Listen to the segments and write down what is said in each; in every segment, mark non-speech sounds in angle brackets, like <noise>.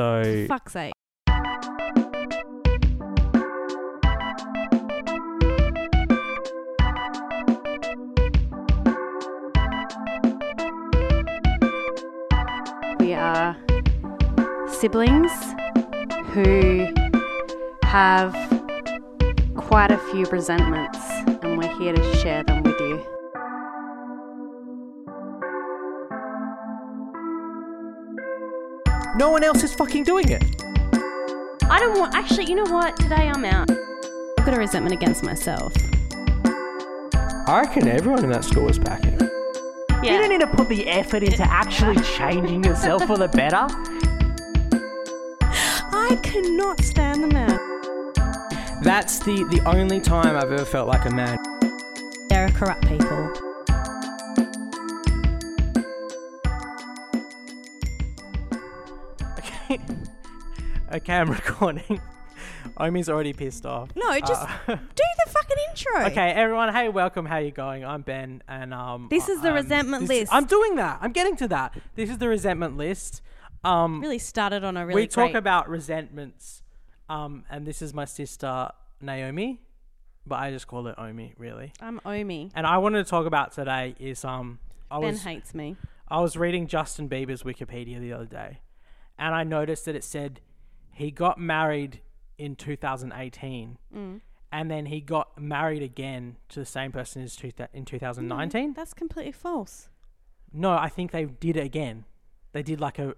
So Fuck's sake. We are siblings who have quite a few resentments, and we're here to share them no one else is fucking doing it. I don't want. Actually, you know what? Today I'm out. I've got a resentment against myself. I reckon everyone in that school is packing. Yeah. You don't need to put the effort into actually changing yourself for the better. I cannot stand the man. That's the the only time I've ever felt like a man. There are corrupt people. <laughs> Okay, I'm <laughs> recording. Omi's already pissed off. No, just Uh, <laughs> do the fucking intro. okay, everyone. Hey, welcome. How you going? I'm Ben, and um. This is the um, resentment this- list. I'm doing that. I'm getting to that. This is the resentment list. Um, Really started on a really we talk great- about resentments. Um, and this is my sister Naomi, but I just call it Omi, really. I'm Omi. And I wanted to talk about today is um, I Ben was hates me. I was reading Justin Bieber's Wikipedia the other day, and I noticed that it said he got married in 2018, Mm. and then he got married again to the same person as two in 2019. That's completely false. No, I think they did it again. They did like a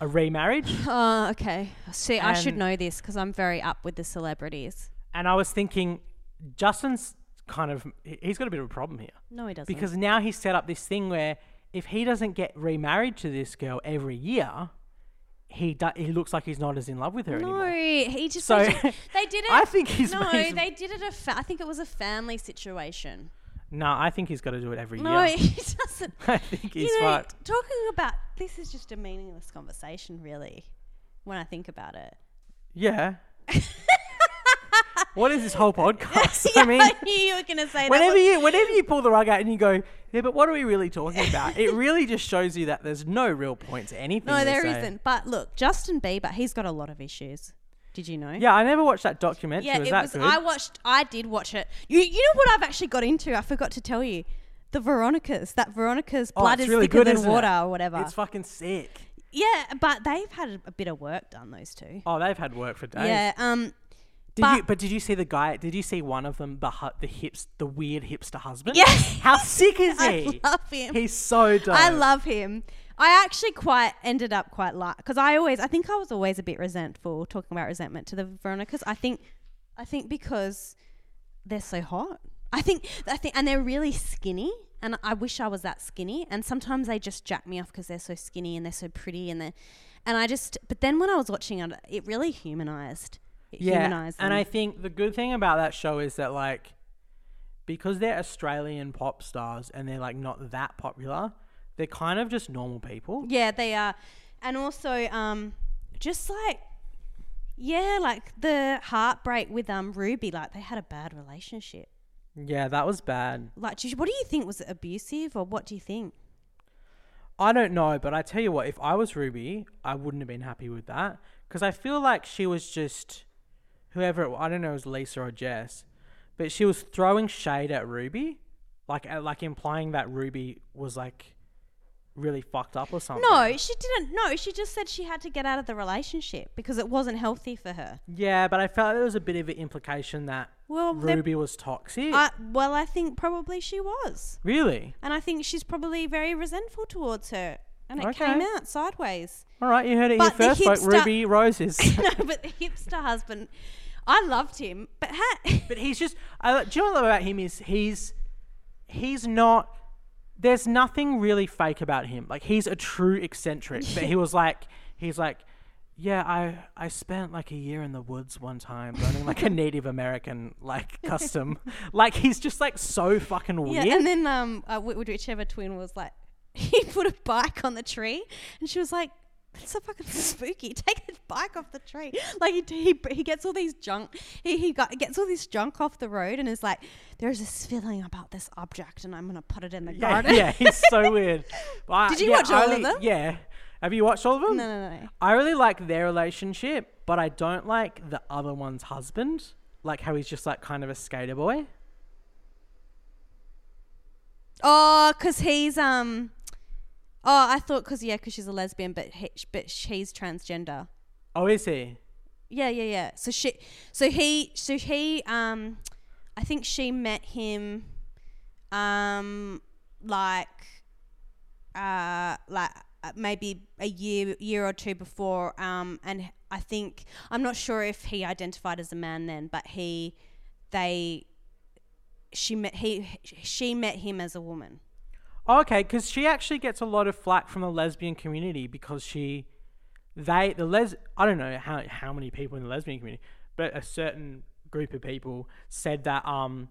a remarriage, Oh, <laughs> okay. See, I should know this because I'm very up with the celebrities. and I was thinking, Justin's kind of he- he's got a bit of a problem here No, he doesn't. because now he's set up this thing where if he doesn't get remarried to this girl every year, he do, he looks like he's not as in love with her no, anymore. he just. So, <laughs> they, did it. I think he's no. They did it. A fa- I think it was a family situation. No, I think he's got to do it every year. No, year. <laughs> he doesn't. <laughs> I think he's you know, fucked. talking about this is just a meaningless conversation, really. When I think about it. Yeah. What is this whole podcast? <laughs> Yeah, <laughs> I mean, I knew you were gonna say whenever that. you whenever you pull the rug out and you go, yeah, but what are we really talking about? it really just shows you that there's no real point to anything. no, there not But look, Justin Bieber, he's got a lot of issues. Did you know? Yeah, I never watched that documentary. Yeah, was it was. good? I watched. I did watch it. You, you know what I've actually got into? I forgot to tell you. The Veronicas. That Veronica's Oh, blood is really thicker good, than isn't it? water, or whatever. It's fucking sick. yeah, but they've had a, a bit of work done. Those two. Oh, they've had work for days. Yeah. Um. Did but- you? But did you see the guy? Did you see one of them? The hu- the hips, the weird hipster husband. Yeah. How sick is <laughs> he? I love him. He's so dope. I love him. I actually quite ended up quite like because I always I think I was always a bit resentful talking about resentment to the Veronicas. I think I think because they're so hot. I think I think and they're really skinny and I wish I was that skinny and sometimes they just jack me off because they're so skinny and they're so pretty and they and I just but then when I was watching it it really humanized. It yeah, and. I think the good thing about that show is that like because they're Australian pop stars and they're like not that popular, they're kind of just normal people. Yeah, they are. And also, um, just like, yeah, like the heartbreak with um Ruby, like they had a bad relationship. Yeah, that was bad. Like, what do you think? Was it abusive or what do you think? I don't know, but I tell you what, if I was Ruby, I wouldn't have been happy with that because I feel like she was just whoever I don't know, it was Lisa or Jess, but she was throwing shade at Ruby, like uh, like implying that Ruby was like really fucked up or something. No, she didn't. No, she just said she had to get out of the relationship because it wasn't healthy for her. Yeah, but I felt there was a bit of an implication that Well, Ruby was toxic. I, well, I think probably she was, really? and I think she's probably very resentful towards her, and it Okay. came out sideways. All right, you heard it But here first, hipster- Ruby Roses. <laughs> no, but the hipster husband, I loved him, but ha- <laughs> But he's just. I, do you know what I love about him is he's he's not. There's nothing really fake about him. Like he's a true eccentric. but he <laughs> was like, he's like, yeah, I I spent like a year in the woods one time learning like a <laughs> Native American like custom. like he's just like so fucking weird. Yeah, and then um, uh, wh- whichever twin was like, he put a bike on the tree, and she was like, "That's so fucking <laughs> spooky. Take the bike off the tree." Like he he, he gets all these junk. He he got gets all this junk off the road, and is like, "There's this feeling about this object, and I'm gonna put it in the yeah, <laughs> garden." yeah, he's so weird. <laughs> But Did you yeah, watch all of them? Yeah. Have you watched all of them? No, no, no. I really like their relationship, but I don't like the other one's husband. Like how he's just like kind of a skater boy. Oh, cause he's um. Oh, I thought cause yeah, cause she's a lesbian, but he, but she's transgender. Oh, is he? Yeah, yeah, yeah. So she, so he, so he, um, I think she met him, um, like, uh, like uh, maybe a year, year or two before, um, and I think I'm not sure if he identified as a man then, but he, they, she met he, she met him as a woman. Okay, because she actually gets a lot of flack from the lesbian community because she, they, the les, I don't know how how many people in the lesbian community, but a certain group of people said that um,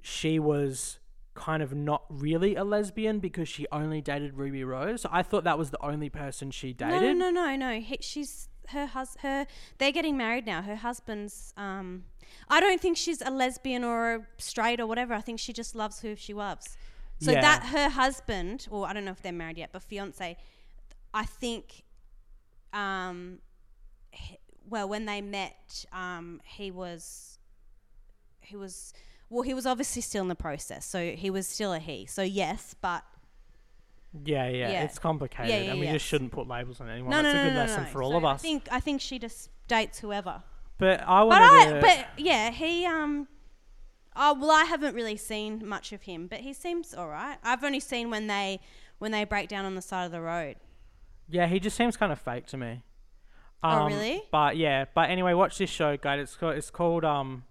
she was kind of not really a lesbian because she only dated Ruby Rose. So I thought that was the only person she dated. No, no, no, no, no. He, she's her hus her. They're getting married now. Her husband's. Um, I don't think she's a lesbian or a straight or whatever. I think she just loves who she loves. So Yeah. that her husband, or I don't know if they're married yet, but fiance, I think. Um, he- well, when they met, um, he was. He was. Well, he was obviously still in the process, so he was still a he. So yes, but Yeah, yeah, Yeah. it's complicated, Yeah, and we just shouldn't put labels on anyone. no, That's no, a good no, lesson no. for all So of us. I think I think she just dates whoever. but I But I, to. but yeah, he um, oh well, I haven't really seen much of him, but he seems all right. I've only seen when they when they break down on the side of the road. Yeah, he just seems kind of fake to me. Oh, Um, really? But yeah, but anyway, watch this show, guys. It's called, it's called um,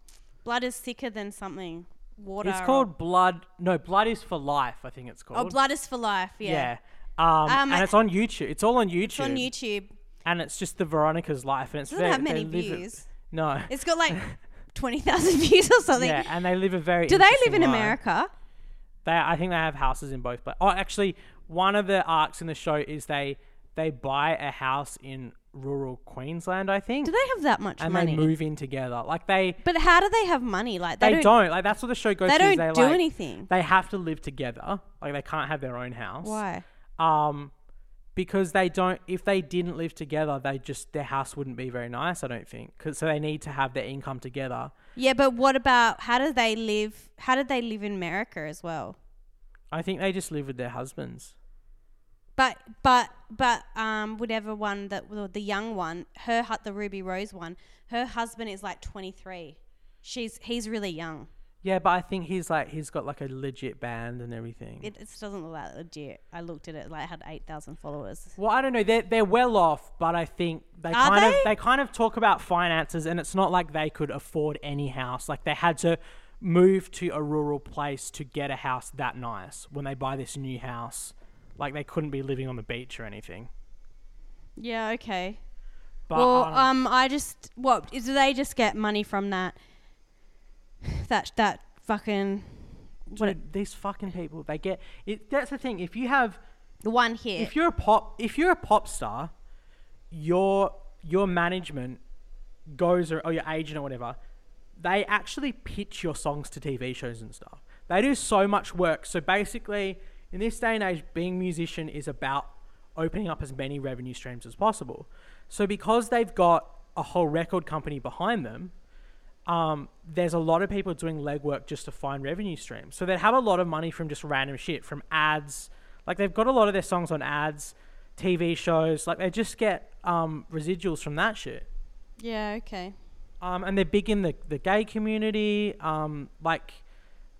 Blood is thicker than something. Water. it's called Blood. No, Blood is for Life. I think it's called. Oh, blood is for life. Yeah. Yeah. Um, Um, and it's on YouTube. It's all on YouTube. It's on YouTube. And it's just the Veronica's life, and it's It doesn't very, have many they live a- views. no. It's got like <laughs> twenty thousand <laughs> views or something. Yeah, and they live a very. Do they live in life. America? They, I think they have houses in both. But oh, actually, one of the arcs in the show is they they buy a house in rural Queensland, I think, Do they have that much and money? And they move in together. Like they But how do they have money? Like they, they, don't. don't, like that's what the show goes They don't they, do like, anything. They have to live together. Like they can't have their own house. Why? Um, because they don't. If they didn't live together, they just their house wouldn't be very nice. I don't think. Cause so they need to have their income together. Yeah, but what about how do they live? How did they live in America as well? I think they just live with their husbands. But but but um, whatever one that well, the young one, her hut, the Ruby Rose one, her husband is like twenty three. She's he's really young. Yeah, but I think he's like he's got like a legit band and everything. It, it doesn't look that legit. I looked at it like it had eight thousand followers. Well, I don't know. They're they're well off, but I think they Are kind of they? they kind of talk about finances, and it's not like they could afford any house. Like they had to move to a rural place to get a house that nice when they buy this new house. Like they couldn't be living on the beach or anything. Yeah. Okay. But well, I um, I just what do they just get money from that? <sighs> That that fucking what dude, these fucking people, they get it. That's the thing. If you have the one here. if you're a pop if you're a pop star, your your management goes or, or your agent or whatever, they actually pitch your songs to TV shows and stuff. They do so much work. So basically, in this day and age, being a musician is about opening up as many revenue streams as possible. So because they've got a whole record company behind them, um, there's a lot of people doing legwork just to find revenue streams. So they have a lot of money from just random shit, from ads. Like they've got a lot of their songs on ads, TV shows. Like they just get um, residuals from that shit. yeah. Okay. Um, and they're big in the, the gay community. Um, like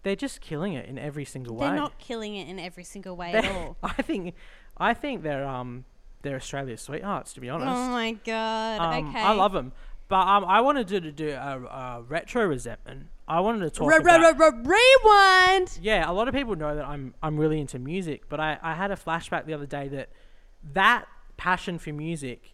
they're just killing it in every single way. They're not killing it in every single way They're- at all. <laughs> I think, I think they're um, they're Australia's sweethearts. To be honest, Oh my god. um, okay. I love them. But um, I wanted to do a, a retro resentment. I wanted to talk about. re- re- rewind. Yeah, a lot of people know that I'm I'm really into music, but I, I had a flashback the other day that that passion for music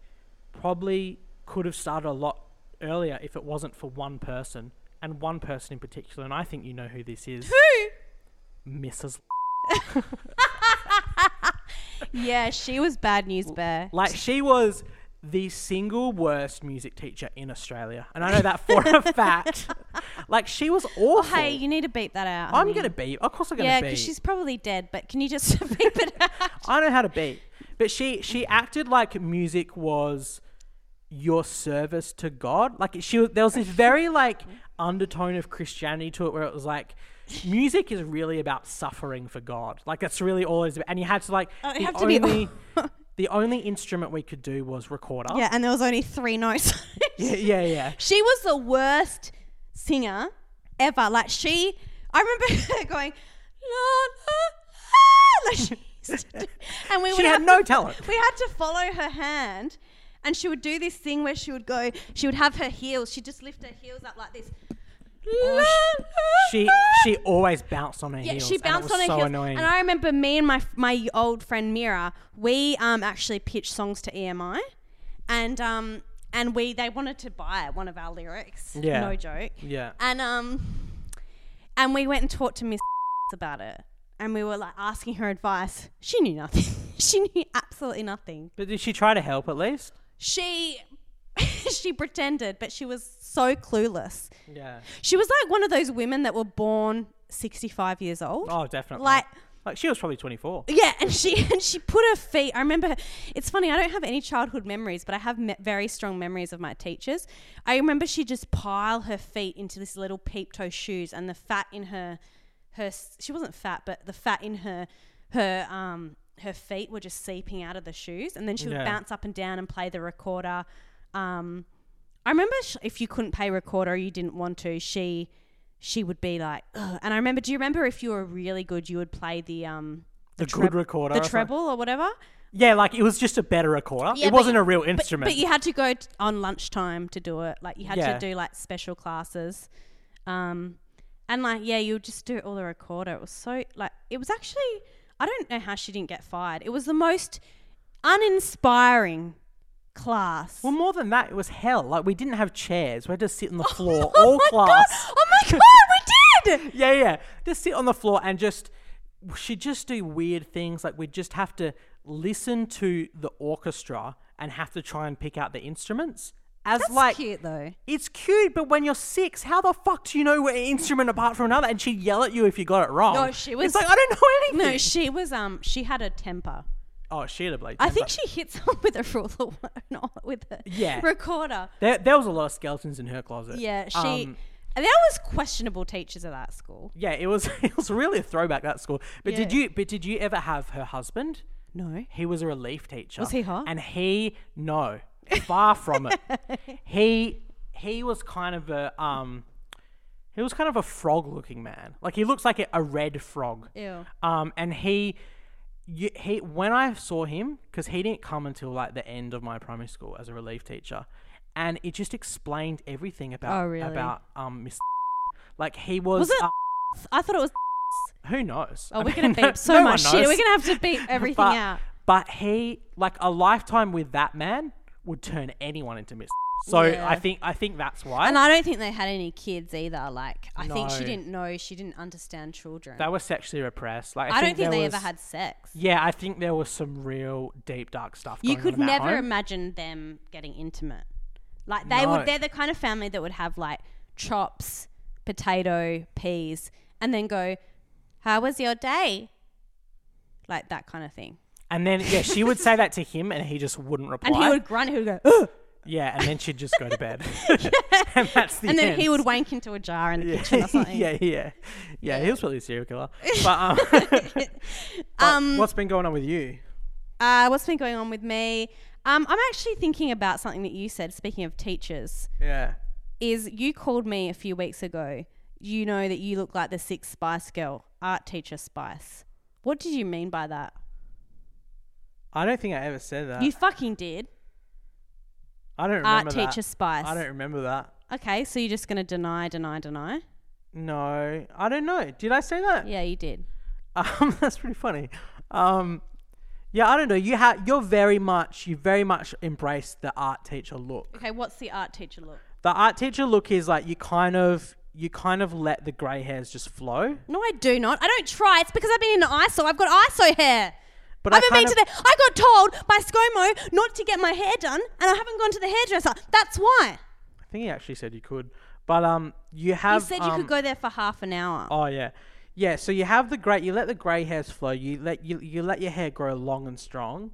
probably could have started a lot earlier if it wasn't for one person and one person in particular, and I think you know who this is. Who? Mrs. <laughs> Yeah, she was bad news bear. Like she was the single worst music teacher in Australia, and I know that for a <laughs> fact. Like she was awful. Oh, hey, you need to beep that out. I'm honey. gonna beep. Of course, I'm gonna beat Yeah, beep. because she's probably dead. But can you just <laughs> beep it out? I know how to beat. But she she acted like music was your service to God. Like she there was this very like undertone of Christianity to it where it was like music is really about suffering for God. Like that's really all it is about. And you had to like Oh, the had to be- only <laughs> oh. The only instrument we could do was recorder. Yeah, and there was only three notes. <laughs> Yeah, yeah, yeah. she was the worst singer ever. Like she, I remember <laughs> her going, la, la, la, like she to <laughs> and we She had no to- talent. We had to follow her hand, and she would do this thing where she would go. She would have her heels. She'd just lift her heels up like this. Oh, She she always bounced on her Yeah, heels. she bounced on her so heels. Annoying. And I remember me and my my old friend Mira, we um actually pitched songs to EMI, and um and we they wanted to buy one of our lyrics. Yeah. no joke. yeah. And um, and we went and talked to Miss <laughs> about it, and we were like asking her advice. She knew nothing. <laughs> she knew absolutely nothing. But did she try to help at least? She <laughs> she pretended, but she was so clueless. Yeah. She was like one of those women that were born sixty five years old. Oh, definitely. Like like she was probably 24. Yeah, and she <laughs> and she put her feet. I remember. It's funny. I don't have any childhood memories, but I have me- very strong memories of my teachers. I remember she just pile her feet into this little peep toe shoes, and the fat in her, her. She wasn't fat, but the fat in her, her um her feet were just seeping out of the shoes, and then she would Yeah. bounce up and down and play the recorder. Um, I remember sh- if you couldn't pay recorder, or you didn't want to. She she would be like, Ugh. and I remember. Do you remember if you were really good, you would play the um The, treb- good recorder. the or treble or whatever. Yeah, like it was just a better recorder. Yeah, it wasn't you- a real But, instrument. but you had to go t- on lunchtime to do it. Like you had Yeah. to do like special classes, um, and like yeah, you would just do all the recorder. It was so like it was actually. I don't know how she didn't get fired. It was the most uninspiring class. well, more than that, it was hell. Like we didn't have chairs. We had to sit on the <laughs> floor oh all my class. god! Oh my god! We did. <laughs> Yeah, yeah. Just sit on the floor and just she'd just do weird things. Like we'd just have to listen to the orchestra and have to try and pick out the instruments. As That's like cute though. it's cute, but when you're six, how the fuck do you know what instrument apart from another? And she'd yell at you if you got it wrong. No, she was- It's like I don't know <laughs> anything. No, she was um she had a temper. Oh, she had a blade. I think she hit someone <laughs> with a ruler, <laughs> not with a Yeah. recorder. there, there was a lot of skeletons in her closet. Yeah, she. Um, there was questionable teachers at that school. yeah, it was <laughs> it was really a throwback that school. But did you but did you ever have her husband? No. He was a relief teacher. Was he hot? And he no, far from it. He he was kind of a um he was kind of a frog looking man. Like he looks like a, a red frog. Ew. Um and he you, he when I saw him because he didn't come until like the end of my primary school as a relief teacher, and it just explained everything about Oh, really? about um Miss. <laughs> Like he was. Was it- uh, <laughs> I thought it was. <laughs> who knows? Oh, I we're gonna mean, beep no- so no much shit. We're gonna have to beep everything but, out. But he, like a lifetime with that man, would turn anyone into Miss. So Yeah. I think I think that's why And I don't think they had any kids either. Like, I think she No. didn't know. She didn't understand children. they were sexually repressed. Like I, I don't think there they was, ever had sex. Yeah, I think there was some real deep dark stuff. You going could on in that never home. imagine them getting intimate. Like they No. would. They're the kind of family that would have like chops, potato, peas, and then go, "How was your day?" Like that kind of thing. And then yeah, she would say that to him, and he just wouldn't reply. And he would grunt. He would go, "Ugh," yeah, and then she'd just go to bed. <laughs> <laughs> and that's the and then end. he would wank into a jar in the kitchen or <laughs> something. yeah, yeah, yeah. He was probably a serial killer. But, um, but Um, what's been going on with you? Uh, what's been going on with me? Um, I'm actually thinking about something that you said. Speaking of teachers, Yeah. is you called me a few weeks ago. You know that you look like the sixth Spice Girl, art teacher Spice. What did you mean by that? I don't think I ever said that. you fucking did. I don't remember Art remember teacher. Spice. I don't remember that. Okay, so you're just gonna deny, deny, deny? No, I don't know. Did I say that? Yeah, you did. Um, <laughs> that's pretty funny. Um, yeah, I don't know. You have you're very much you very much embrace the art teacher look. Okay, what's the art teacher look? The art teacher look is like you kind of you kind of let the grey hairs just flow. No, I do not. I don't try. It's because I've been in ISO. I've got ISO hair. But I I haven't been kind to the. I got told by ScoMo not to get my hair done, and I haven't gone to the hairdresser. That's why. I think he actually said you could, but um, you have You have. said you um, could go there for half an hour. Oh yeah, yeah. So you have the grey. You let the grey hairs flow. You let you you let your hair grow long and strong,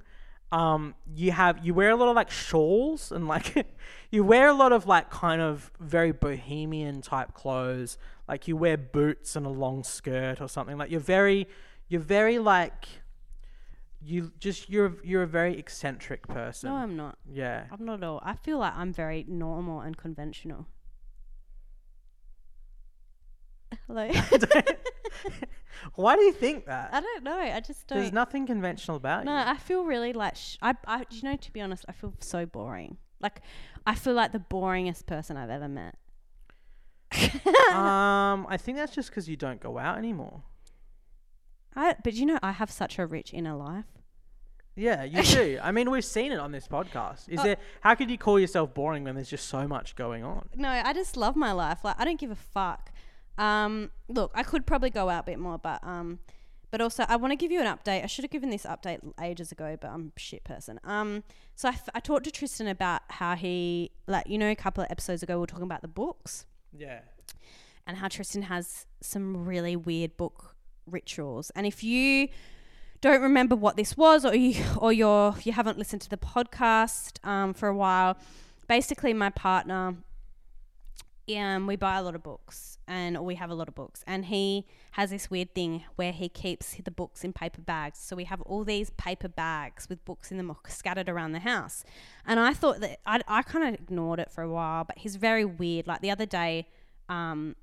um, you have you wear a lot of like shawls and like <laughs> you wear a lot of like kind of very bohemian type clothes. Like you wear boots and a long skirt or something. Like you're very, you're very like, you just you're you're a very eccentric person. No, I'm not. yeah. I'm not at all. I feel like I'm very normal and conventional. <laughs> Hello. <laughs> <laughs> Why do you think that? I don't know. I just don't. There's nothing conventional about no, you. I feel really like sh- I. I. You know, to be honest, I feel so boring. Like, I feel like the boringest person I've ever met. um, I think that's just because you don't go out anymore. I. But you know, I have such a rich inner life. Yeah, you <laughs> do. I mean, we've seen it on this podcast. Is Uh, there? How could you call yourself boring when there's just so much going on? No, I just love my life. Like I don't give a fuck. Um, look, I could probably go out a bit more, but um, but also I want to give you an update. I should have given this update ages ago, but I'm a shit person. Um, so I, f- I talked to Tristan about how he like you know a couple of episodes ago we were talking about the books Yeah. and how Tristan has some really weird book rituals. And if you don't remember what this was, or you <laughs> or you're you haven't listened to the podcast um, for a while, basically my partner, um, we buy a lot of books and we have a lot of books, and he has this weird thing where he keeps the books in paper bags. So we have all these paper bags with books in them scattered around the house. And I thought that I, I kind of ignored it for a while, but he's very weird. Like the other day, um,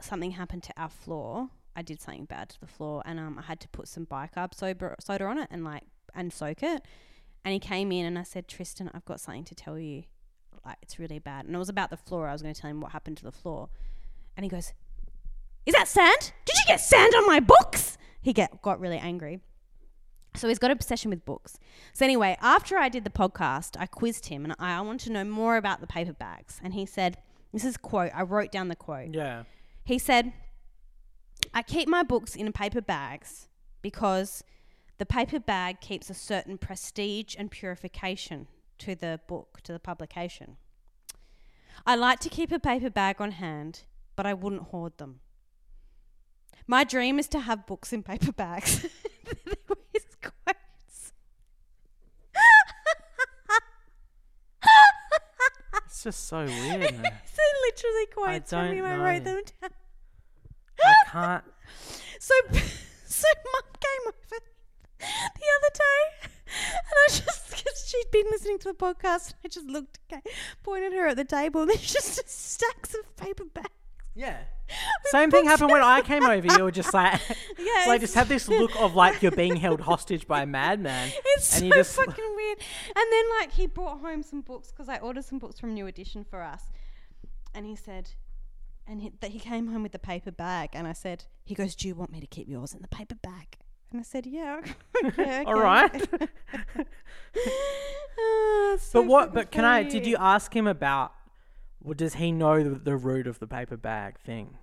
something happened to our floor. I did something bad to the floor, and um, I had to put some bicarb soda, soda on it and like and soak it. And he came in, and I said, Tristan, I've got something to tell you. Like it's really bad, and it was about the floor. I was going to tell him what happened to the floor, and he goes, "Is that sand? Did you get sand on my books?" He get got really angry. So he's got an obsession with books. So anyway, after I did the podcast, I quizzed him, and I, I wanted to know more about the paper bags. And he said, "This is quote. I wrote down the quote." Yeah. He said, I keep my books in paper bags because the paper bag keeps a certain prestige and purification to the book, to the publication. I like to keep a paper bag on hand, but I wouldn't hoard them. My dream is to have books in paper bags. <laughs> They were his quotes. It's just so weird. <laughs> it's literally quotes from don't him. I wrote them down. Can't. So, <laughs> so mum came over the other day, and I just because she'd been listening to the podcast, and I just looked, okay, pointed her at the table, and there's just stacks of paper bags. Yeah. Same thing happened when I came over. You were just like, <laughs> Yeah, like just have this <laughs> look of like you're being held hostage by a madman. It's and so just fucking weird. And then like he brought home some books because I ordered some books from New Edition for us, and he said, and he, that he came home with the paper bag, and I said, he goes, "Do you want me to keep yours in the paper bag?" And I said, "Yeah, okay, <laughs> all okay." right. <laughs> <laughs> Ah, so but what? But can I? Did you ask him about? Well, does he know the, the root of the paper bag thing?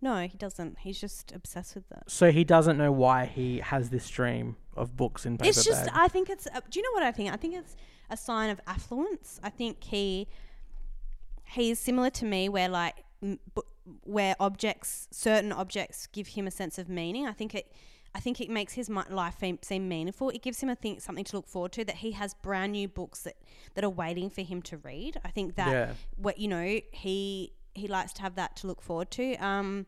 No, he doesn't. He's just obsessed with that. So he doesn't know why he has this dream of books in paper It's just, bag. I think it's. Uh, do you know what I think? I think it's a sign of affluence. I think he he's similar to me, where like where objects, certain objects, give him a sense of meaning. I think it. I think it makes his life seem, meaningful. It gives him a thing, something to look forward to. That he has brand new books that, that are waiting for him to read. I think that Yeah. what you know he he likes to have that to look forward to. Um,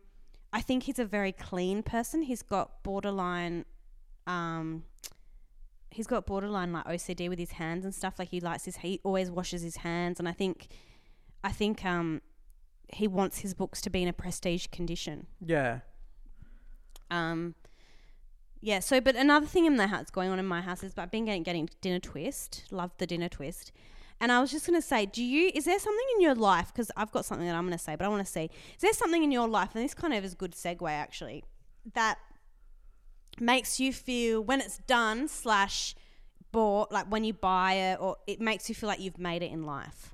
I think he's a very clean person. He's got borderline, um, he's got borderline like OCD with his hands and stuff. Like he likes his he always washes his hands, and I think, I think um, he wants his books to be in a prestige condition. yeah. Um, yeah. So, but another thing in the house going on in my house is but I've been getting, getting dinner twist. Love the dinner twist. And I was just going to say, do you, is there something in your life? Because I've got something that I'm going to say, but I want to see, is there something in your life, and this kind of is a good segue actually, that makes you feel when it's done, slash bought, like when you buy it, or it makes you feel like you've made it in life?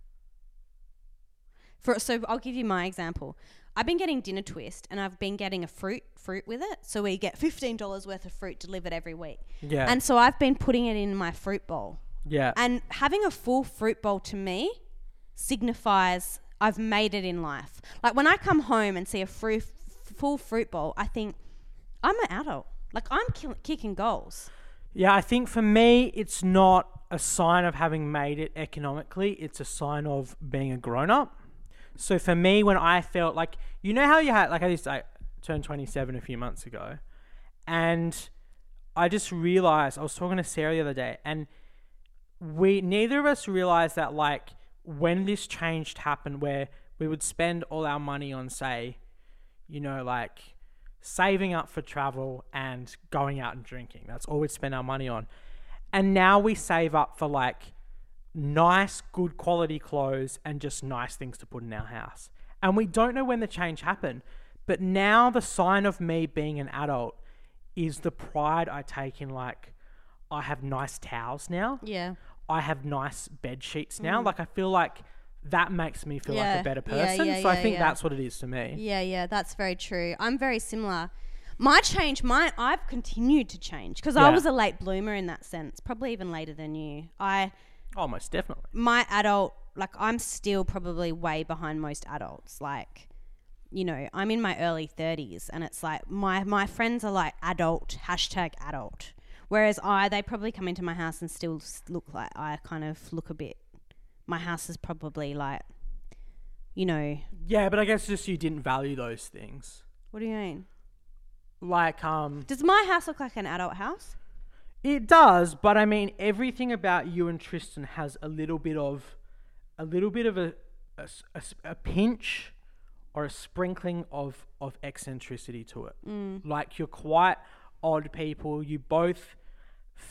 For, so I'll give you my example. I've been getting dinner twist and I've been getting a fruit fruit with it. So we get fifteen dollars worth of fruit delivered every week. Yeah. And so I've been putting it in my fruit bowl. yeah. And having a full fruit bowl to me signifies I've made it in life. Like when I come home and see a free, full fruit bowl, I think I'm an adult. Like I'm kill- kicking goals. Yeah, I think for me, it's not a sign of having made it economically. It's a sign of being a grown up. So for me, when I felt like, you know how you had, like I to I turned 27 a few months ago, and I just realized, I was talking to Sarah the other day, and we, neither of us realized that, like, when this change happened, where we would spend all our money on, say, you know, like saving up for travel and going out and drinking. That's all we'd spend our money on. And now we save up for like nice, good quality clothes and just nice things to put in our house. And we don't know when the change happened. But now the sign of me being an adult is the pride I take in like I have nice towels now. Yeah. I have nice bed sheets now. Mm. Like I feel like that makes me feel like a better Yeah, person. yeah, so I think yeah. that's what it is to me. Yeah, yeah, that's very true. I'm very similar. My change, my I've continued to change because I was a late bloomer in that sense, probably even later than you. I Oh, most definitely. my adult like I'm still probably way behind most adults. Like, you know, I'm in my early 30s, and it's like my my friends are like adult hashtag adult, whereas I they probably come into my house and still look like I kind of look a bit. My house is probably like, you know, Yeah, but I guess just you didn't value those things. what do you mean? Like, um, Does my house look like an adult house? It does, but I mean, everything about you and Tristan has a little bit of, a little bit of a, a pinch or a sprinkling of, of eccentricity to it. Mm. Like, you're quite odd people. You both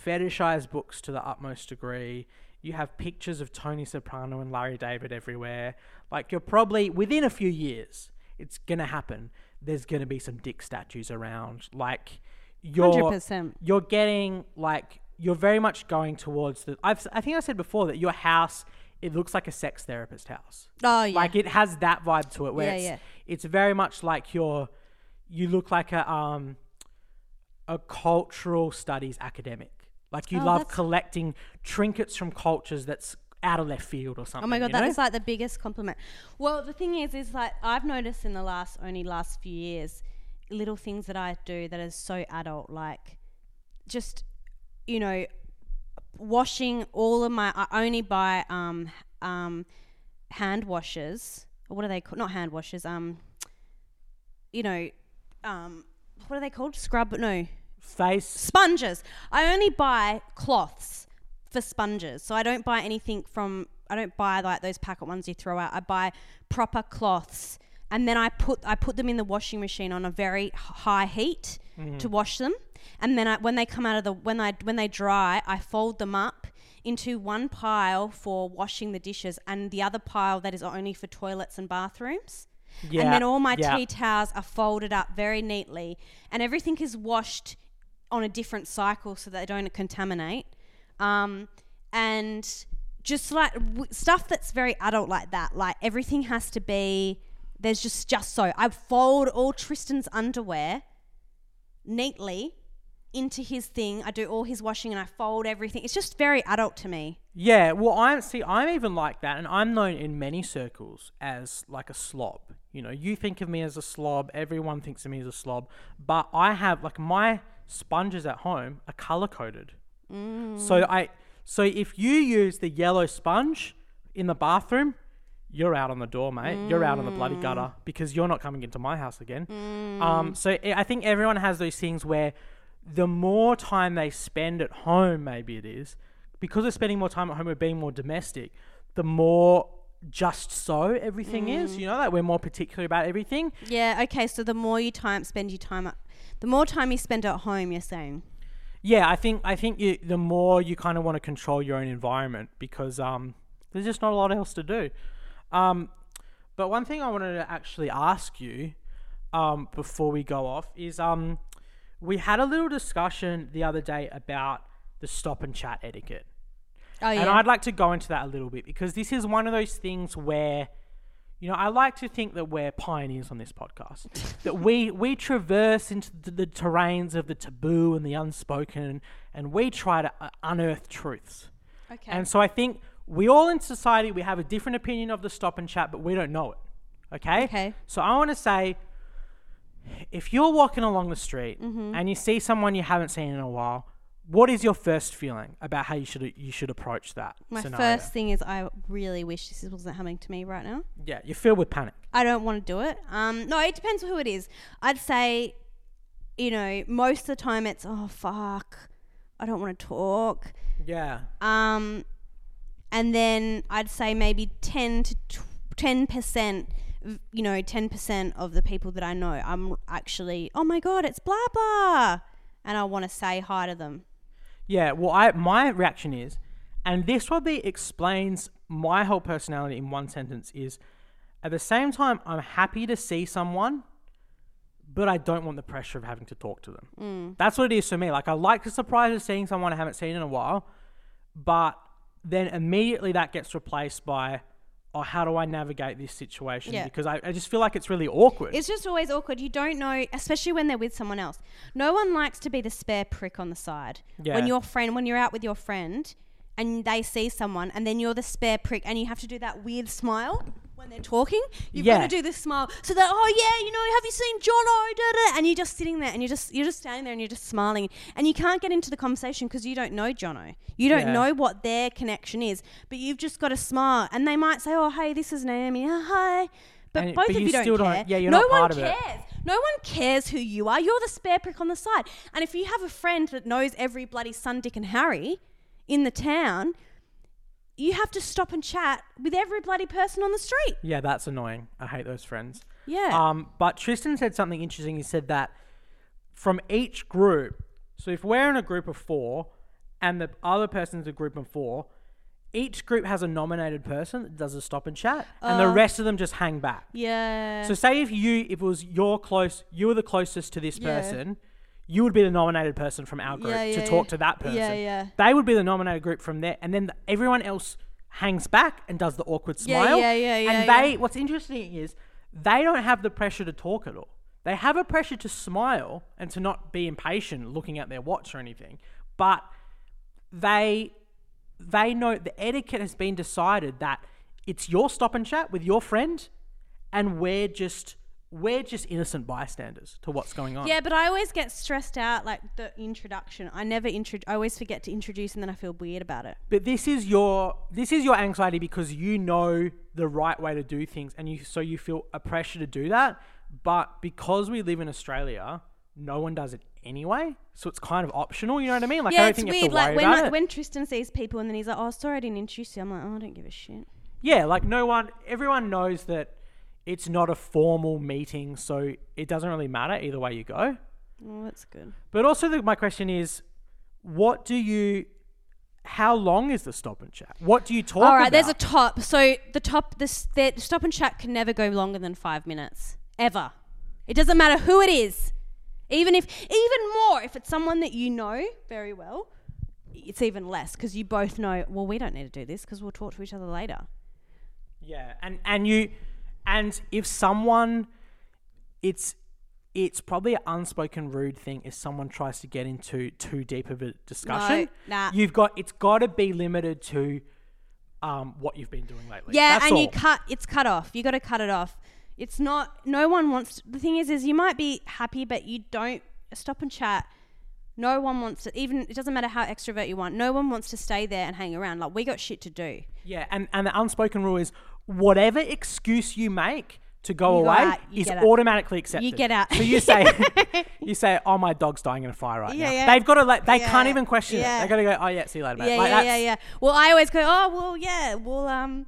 fetishize books to the utmost degree. You have pictures of Tony Soprano and Larry David everywhere. Like, you're probably, within a few years, it's going to happen. There's going to be some dick statues around. Like, you're 100%. you're getting like you're very much going towards the I've I think I said before that your house it looks like a sex therapist house. Oh yeah. Like it has that vibe to it where Yeah, it's yeah. it's very much like you're you look like a um a cultural studies academic. Like you Oh, love that's- collecting trinkets from cultures that's out of left field or something. Oh my god, that know? is like the biggest compliment. Well, the thing is, is like I've noticed in the last only last few years, little things that I do that is so adult, like just you know, washing all of my. I only buy um um hand washers. What are they called? Not hand washers. Um, you know, um, what are they called? Scrub? No, face sponges. I only buy cloths for sponges. So I don't buy anything from I don't buy like those packet ones you throw out. I buy proper cloths and then I put I put them in the washing machine on a very high heat to wash them. And then I, when they come out of the when I when they dry, I fold them up into one pile for washing the dishes and the other pile that is only for toilets and bathrooms. Yeah. And then all my yeah. tea towels are folded up very neatly, and everything is washed on a different cycle so that they don't contaminate. Um, and just like w- stuff that's very adult like that, like everything has to be. There's just just so I fold all Tristan's underwear neatly into his thing. I do all his washing and I fold everything. It's just very adult to me. Yeah, well, I'm see, I'm even like that, and I'm known in many circles as like a slob. You know, you think of me as a slob, everyone thinks of me as a slob, but I have like my sponges at home are color coded. Mm. So I, so if you use the yellow sponge in the bathroom, you're out on the door, mate. You're out on the bloody gutter because you're not coming into my house again. Um, so I I think everyone has those things where the more time they spend at home, maybe it is, because we're spending more time at home, we're being more domestic, the more just so everything is. You know, like we're more particular about everything. Yeah. Okay. So the more you time spend your time, at, the more time you spend at home, you're saying. Yeah, I think I think you, the more you kind of want to control your own environment because um, there's just not a lot else to do. Um, but one thing I wanted to actually ask you um, before we go off is um, we had a little discussion the other day about the stop and chat etiquette. Oh yeah. And I'd like to go into that a little bit because this is one of those things where, you know, I like to think that we're pioneers on this podcast. <laughs> that we we traverse into the, the terrains of the taboo and the unspoken, and we try to uh, unearth truths. okay. And so I think we all in society we have a different opinion of the stop and chat, but we don't know it. Okay. Okay. So I want to say, if you're walking along the street Mm-hmm. and you see someone you haven't seen in a while, what is your first feeling about how you should you should approach that My scenario? first thing is I really wish this wasn't happening to me right now. yeah, you're filled with panic. I don't want to do it. Um, no, it depends who it is. I'd say, you know, most of the time it's oh fuck, I don't want to talk. Yeah, Um, and then I'd say maybe ten to ten percent. You know, ten percent of the people that I know, I'm actually, oh my god, it's blah blah, and I want to say hi to them. yeah. Well, I my reaction is, and this probably explains my whole personality in one sentence is, at the same time, I'm happy to see someone, but I don't want the pressure of having to talk to them. Mm. That's what it is for me. Like I like the surprise of seeing someone I haven't seen in a while, but then immediately that gets replaced by, oh, how do I navigate this situation? Yeah. Because I, I just feel like it's really awkward. It's just always awkward. You don't know, especially when they're with someone else. No one likes to be the spare prick on the side. Yeah. When your friend, when you're out with your friend, and they see someone, and then you're the spare prick, and you have to do that weird smile when they're talking. You've got to do this smile. So that, oh yeah, you know, have you seen? Da, da, and you're just sitting there, and you're just you're just standing there, and you're just smiling, and you can't get into the conversation because you don't know Jono. You don't Yeah. know what their connection is, but you've just got to smile, and they might say, oh hey, this is Naomi. Oh, hi. But And- both but of you you, don't still don't- care. yeah, you're no not one part of it. cares. No one cares who you are. You're the spare prick on the side. And if you have a friend that knows every bloody son, Dick, and Harry in the town, you have to stop and chat with every bloody person on the street. yeah, that's annoying. I hate those friends. Yeah. Um, but Tristan said something interesting. He said that from each group, so if we're in a group of four and the other person's a group of four, each group has a nominated person that does a stop and chat, and the Oh. rest of them just hang back. yeah. So say if you, if it was your close, you were the closest to this Yeah. person, you would be the nominated person from our group Yeah, to talk yeah. to that person. Yeah, yeah. They would be the nominated group from there, and then the, everyone else hangs back and does the awkward smile. yeah, yeah, yeah, And they, what's interesting is they don't have the pressure to talk at all. They have a pressure to smile and to not be impatient looking at their watch or anything, but they they know the etiquette has been decided that it's your stop and chat with your friend, and we're just we're just innocent bystanders to what's going on. yeah, but I always get stressed out like the introduction. I never intro. I always forget to introduce, and then I feel weird about it. But this is your this is your anxiety because you know the right way to do things, and you so you feel a pressure to do that. But because we live in Australia, no one does it anyway, so it's kind of optional. You know what I mean? Like I yeah, don't it's think weird. Like when about like, it. when Tristan sees people, and then he's like, "Oh, sorry, I didn't introduce you." I'm like, "Oh, I don't give a shit." Yeah, like no one, everyone knows that it's not a formal meeting, so it doesn't really matter either way you go. Oh, that's good. But also, the, my question is, what do you? How long is the stop and chat? What do you talk All right, about? there's a top. So the top, this the stop and chat can never go longer than five minutes ever. It doesn't matter who it is, even if even more if it's someone that you know very well. It's even less because you both know. Well, we don't need to do this because we'll talk to each other later. Yeah, and and you, and if someone, it's it's probably an unspoken rude thing if someone tries to get into too deep of a discussion. nah. You've got it's got to be limited to um what you've been doing lately. Yeah, That's and you cut. It's cut off. You got to cut it off. It's not. No one wants. The thing is, is you might be happy, but you don't stop and chat. No one wants to. Even it doesn't matter how extrovert you want. No one wants to stay there and hang around. Like we got shit to do. Yeah, and and the unspoken rule is whatever excuse you make to go You away out, is automatically accepted. You get out. So you say, <laughs> you say, "Oh, my dog's dying in a fire right Yeah, now." yeah. They've got to like, they can't Yeah, even question yeah. it. They got to go, "Oh yeah, see you later, mate." Yeah, like, yeah, yeah, yeah. Well, I always go. Oh, well, yeah. Well, um,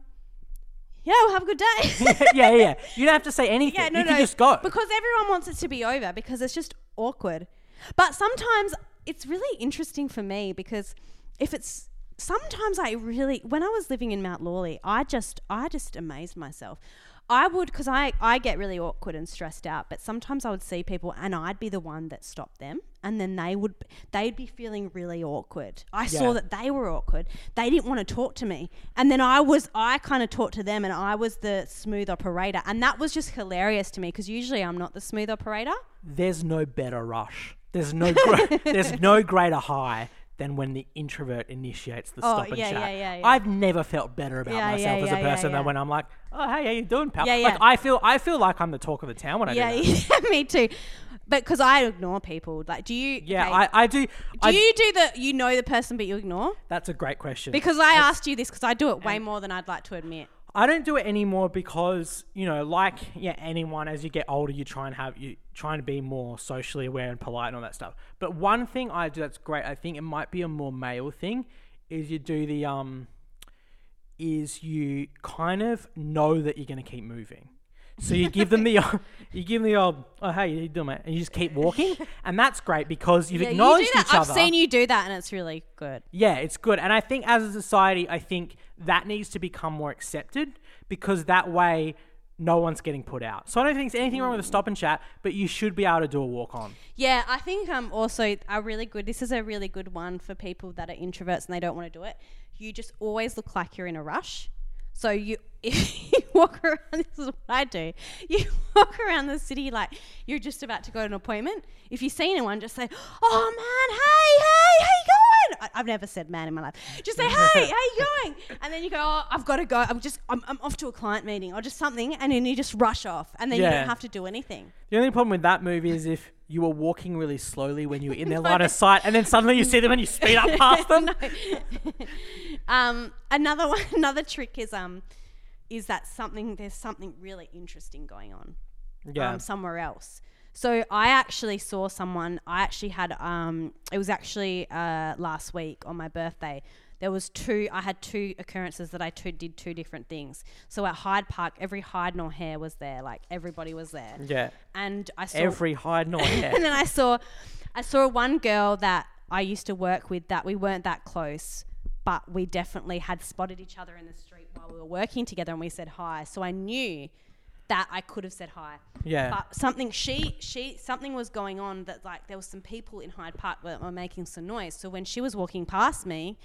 yeah. We'll have a good day. <laughs> yeah, yeah, yeah. You don't have to say anything. Yeah, no, you no. can just go. Because everyone wants it to be over because it's just awkward. But sometimes it's really interesting for me because if it's sometimes I really when I was living in Mount Lawley, I just I just amazed myself. I would because I I get really awkward and stressed out, but sometimes I would see people and I'd be the one that stopped them, and then they would they'd be feeling really awkward. I Yeah. saw that they were awkward. They didn't want to talk to me, and then I was I kind of talked to them, and I was the smooth operator, and that was just hilarious to me because usually I'm not the smooth operator. There's no better rush. There's no <laughs> there's no greater high than when the introvert initiates the Oh, stop and yeah, chat. yeah, yeah, yeah. I've never felt better about Yeah, myself yeah, as a yeah, person yeah. than when I'm like, "Oh, hey, how you doing, pal?" Yeah, Like yeah. I feel I feel like I'm the talk of the town when I do that. <laughs> yeah, me too. but because I ignore people. Like, do you? Yeah, okay, I, I do. do I, you do the you know the person but you ignore? That's a great question. Because I asked you this because I do it way more than I'd like to admit. I don't do it anymore because you know, like yeah, anyone as you get older, you try and have you trying to be more socially aware and polite and all that stuff. But one thing I do that's great, I think it might be a more male thing, is you do the um, is you kind of know that you're going to keep moving. So you give them the <laughs> you give them the old oh hey you doing mate and you just keep walking <laughs> and that's great because you've Yeah, you do acknowledged that. each I've other. seen you do that, and it's really good. Yeah, it's good. And I think as a society, I think that needs to become more accepted because that way no one's getting put out. So I don't think there's anything wrong with a stop and chat, but you should be able to do a walk on. Yeah, I think um also a really good. This is a really good one for people that are introverts and they don't want to do it. You just always look like you're in a rush. So you <laughs> if you walk around, this is what I do. You <laughs> walk around the city like you're just about to go to an appointment. If you see anyone, just say, "Oh man, hey, hey, how you going?" I, I've never said "man" in my life. Just say, "Hey, <laughs> how you going?" And then you go, "Oh, I've got to go. I'm just, I'm, I'm off to a client meeting or just something," and then you just rush off, and then you don't have to do anything. The only problem with that movie is if you were walking really slowly when you were in their line of sight, and then suddenly you see them and you speed up past them. Um, another <laughs> one, another trick is um, is that something there's something really interesting going on Yeah. um, somewhere else. So I actually saw someone. I actually had um, it was actually uh, last week on my birthday. There was two. I had two occurrences that I two, did two different things. So at Hyde Park, every Hyde nor hair was there. Like everybody was there. yeah. And I saw Every hide nor <laughs> hair. and then I saw, I saw one girl that I used to work with that we weren't that close, but we definitely had spotted each other in the street while we were working together, and we said hi. So I knew that I could have said hi. Yeah. But something she she something was going on that like there was some people in Hyde Park that were making some noise. So when she was walking past me,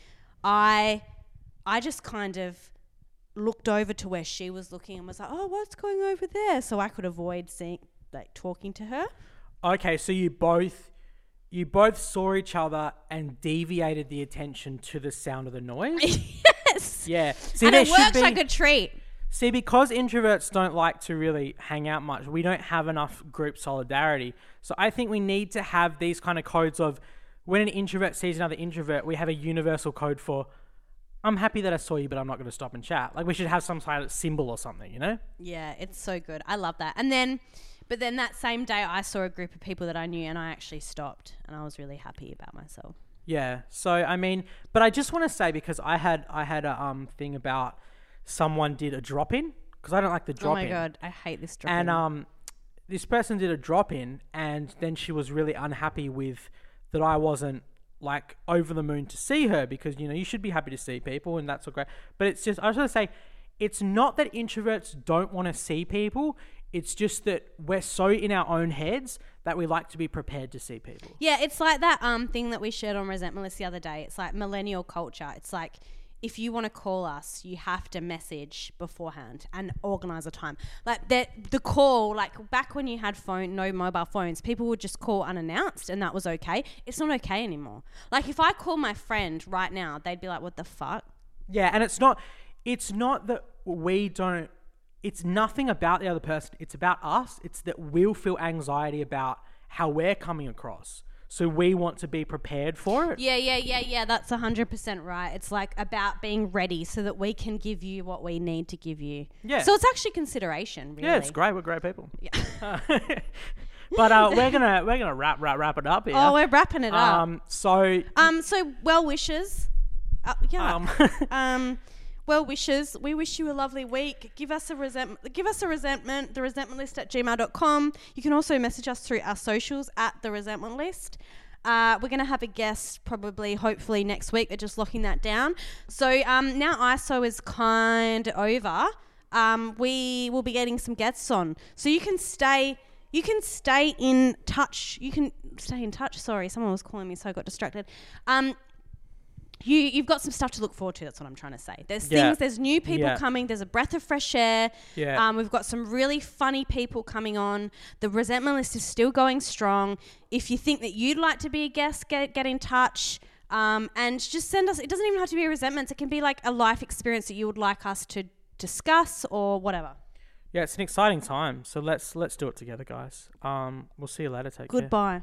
I I just kind of looked over to where she was looking and was like, "Oh, what's going over there?" So I could avoid seeing like talking to her. Okay, so you both you both saw each other and deviated the attention to the sound of the noise. <laughs> yes. yeah. See, and it works be, like a treat. See, because introverts don't like to really hang out much, we don't have enough group solidarity. So I think we need to have these kind of codes of when an introvert sees another introvert, we have a universal code for I'm happy that I saw you, but I'm not going to stop and chat. Like we should have some kind of symbol or something, you know? Yeah, it's so good. I love that. And then, but then that same day, I saw a group of people that I knew, and I actually stopped, and I was really happy about myself. Yeah. So I mean, but I just want to say because I had I had a um thing about someone did a drop in because I don't like the drop oh my in. god, I hate this drop. and um, this person did a drop in, and then she was really unhappy with that I wasn't like over the moon to see her because you know you should be happy to see people, and that's all great. But it's just I was to say, it's not that introverts don't want to see people. It's just that we're so in our own heads that we like to be prepared to see people. yeah, it's like that um thing that we shared on Resentment List the other day. It's like millennial culture. It's like if you want to call us, you have to message beforehand and organize a time. Like that, the call, like back when you had phone, no mobile phones, people would just call unannounced, and that was okay. It's not okay anymore. Like if I call my friend right now, they'd be like, "What the fuck." Yeah, and it's not it's not that we don't it's nothing about the other person. It's about us. It's that we'll feel anxiety about how we're coming across. So we want to be prepared for it. Yeah, yeah, yeah, yeah. That's hundred percent right. It's like about being ready so that we can give you what we need to give you. Yeah. So it's actually consideration, really. Yeah, it's great. We're great people. Yeah. <laughs> but uh, we're gonna we're gonna wrap wrap wrap it up here. Oh, we're wrapping it up. um, so Um, so well wishes. Uh, yeah. um, <laughs> Um, well wishes. We wish you a lovely week. Give us a resentment. Give us a resentment. The resentment list at gmail.com. You can also message us through our socials at the resentment list. Uh, we're going to have a guest probably, hopefully next week. They're just locking that down. So um, now ISO is kind over. Um, we will be getting some guests on, so you can stay. You can stay in touch. You can stay in touch. Sorry, someone was calling me, so I got distracted. Um, you you've got some stuff to look forward to. That's what I'm trying to say. There's Yeah. things. There's new people Yeah. coming. There's a breath of fresh air. Yeah. Um, we've got some really funny people coming on. The resentment list is still going strong. If you think that you'd like to be a guest, get get in touch. Um, and just send us. It doesn't even have to be resentments. It can be like a life experience that you would like us to discuss or whatever. Yeah, it's an exciting time. So let's let's do it together, guys. Um, we'll see you later. Take care. Goodbye.